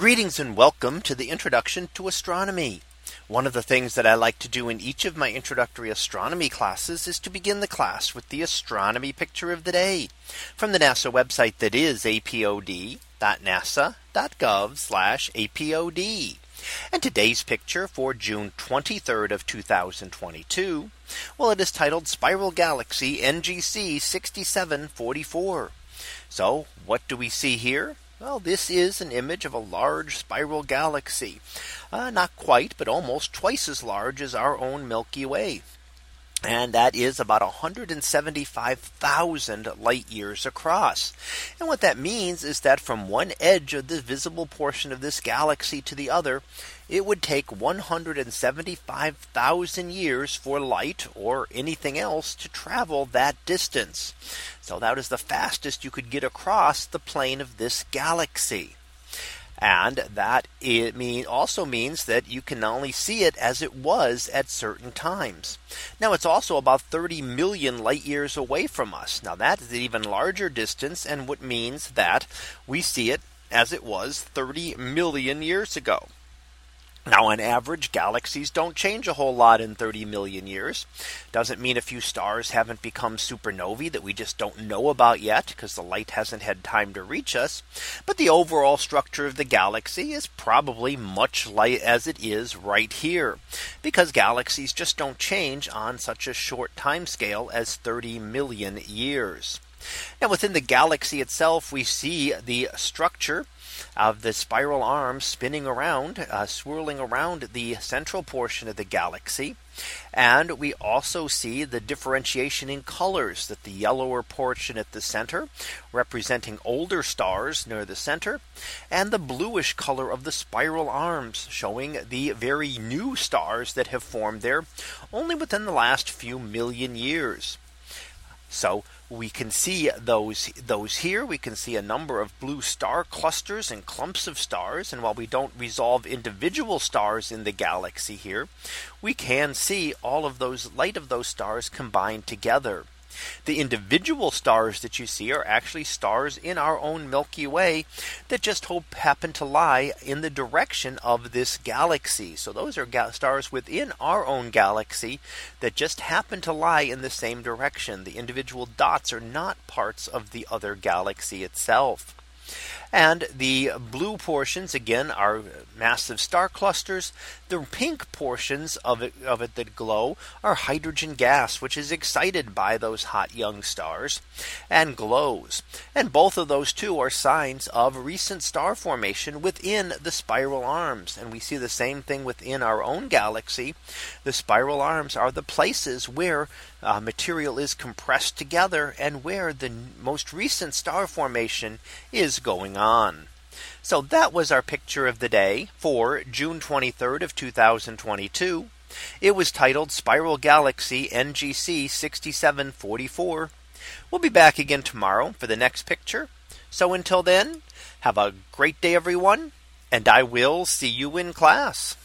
Greetings and welcome to the introduction to astronomy. One of the things that I like to do in each of my introductory astronomy classes is to begin the class with the astronomy picture of the day from the NASA website that is apod.nasa.gov apod. And today's picture for June 23rd of 2022. Well, it is titled Spiral Galaxy NGC 6744. So what do we see here? Well, this is an image of a large spiral galaxy. Uh, not quite, but almost twice as large as our own Milky Way. And that is about 175,000 light years across. And what that means is that from one edge of the visible portion of this galaxy to the other, it would take 175,000 years for light or anything else to travel that distance. So that is the fastest you could get across the plane of this galaxy. And that it mean also means that you can only see it as it was at certain times. Now it's also about 30 million light years away from us. Now that is an even larger distance and what means that we see it as it was 30 million years ago. Now, on average, galaxies don't change a whole lot in 30 million years. Doesn't mean a few stars haven't become supernovae that we just don't know about yet because the light hasn't had time to reach us. But the overall structure of the galaxy is probably much light as it is right here because galaxies just don't change on such a short time scale as 30 million years. Now within the galaxy itself, we see the structure of the spiral arms spinning around, uh, swirling around the central portion of the galaxy. And we also see the differentiation in colors that the yellower portion at the center representing older stars near the center and the bluish color of the spiral arms showing the very new stars that have formed there only within the last few million years. So we can see those those here. We can see a number of blue star clusters and clumps of stars. And while we don't resolve individual stars in the galaxy here we can see all of those light of those stars combined together the individual stars that you see are actually stars in our own Milky Way that just happen to lie in the direction of this galaxy. So those are stars within our own galaxy that just happen to lie in the same direction. The individual dots are not parts of the other galaxy itself. And the blue portions again are massive star clusters. The pink portions of it of it that glow are hydrogen gas, which is excited by those hot young stars and glows. And both of those two are signs of recent star formation within the spiral arms. And we see the same thing within our own galaxy. The spiral arms are the places where uh, material is compressed together and where the most recent star formation is going on. So that was our picture of the day for June 23rd of 2022. It was titled Spiral Galaxy NGC 6744. We'll be back again tomorrow for the next picture. So until then, have a great day everyone, and I will see you in class.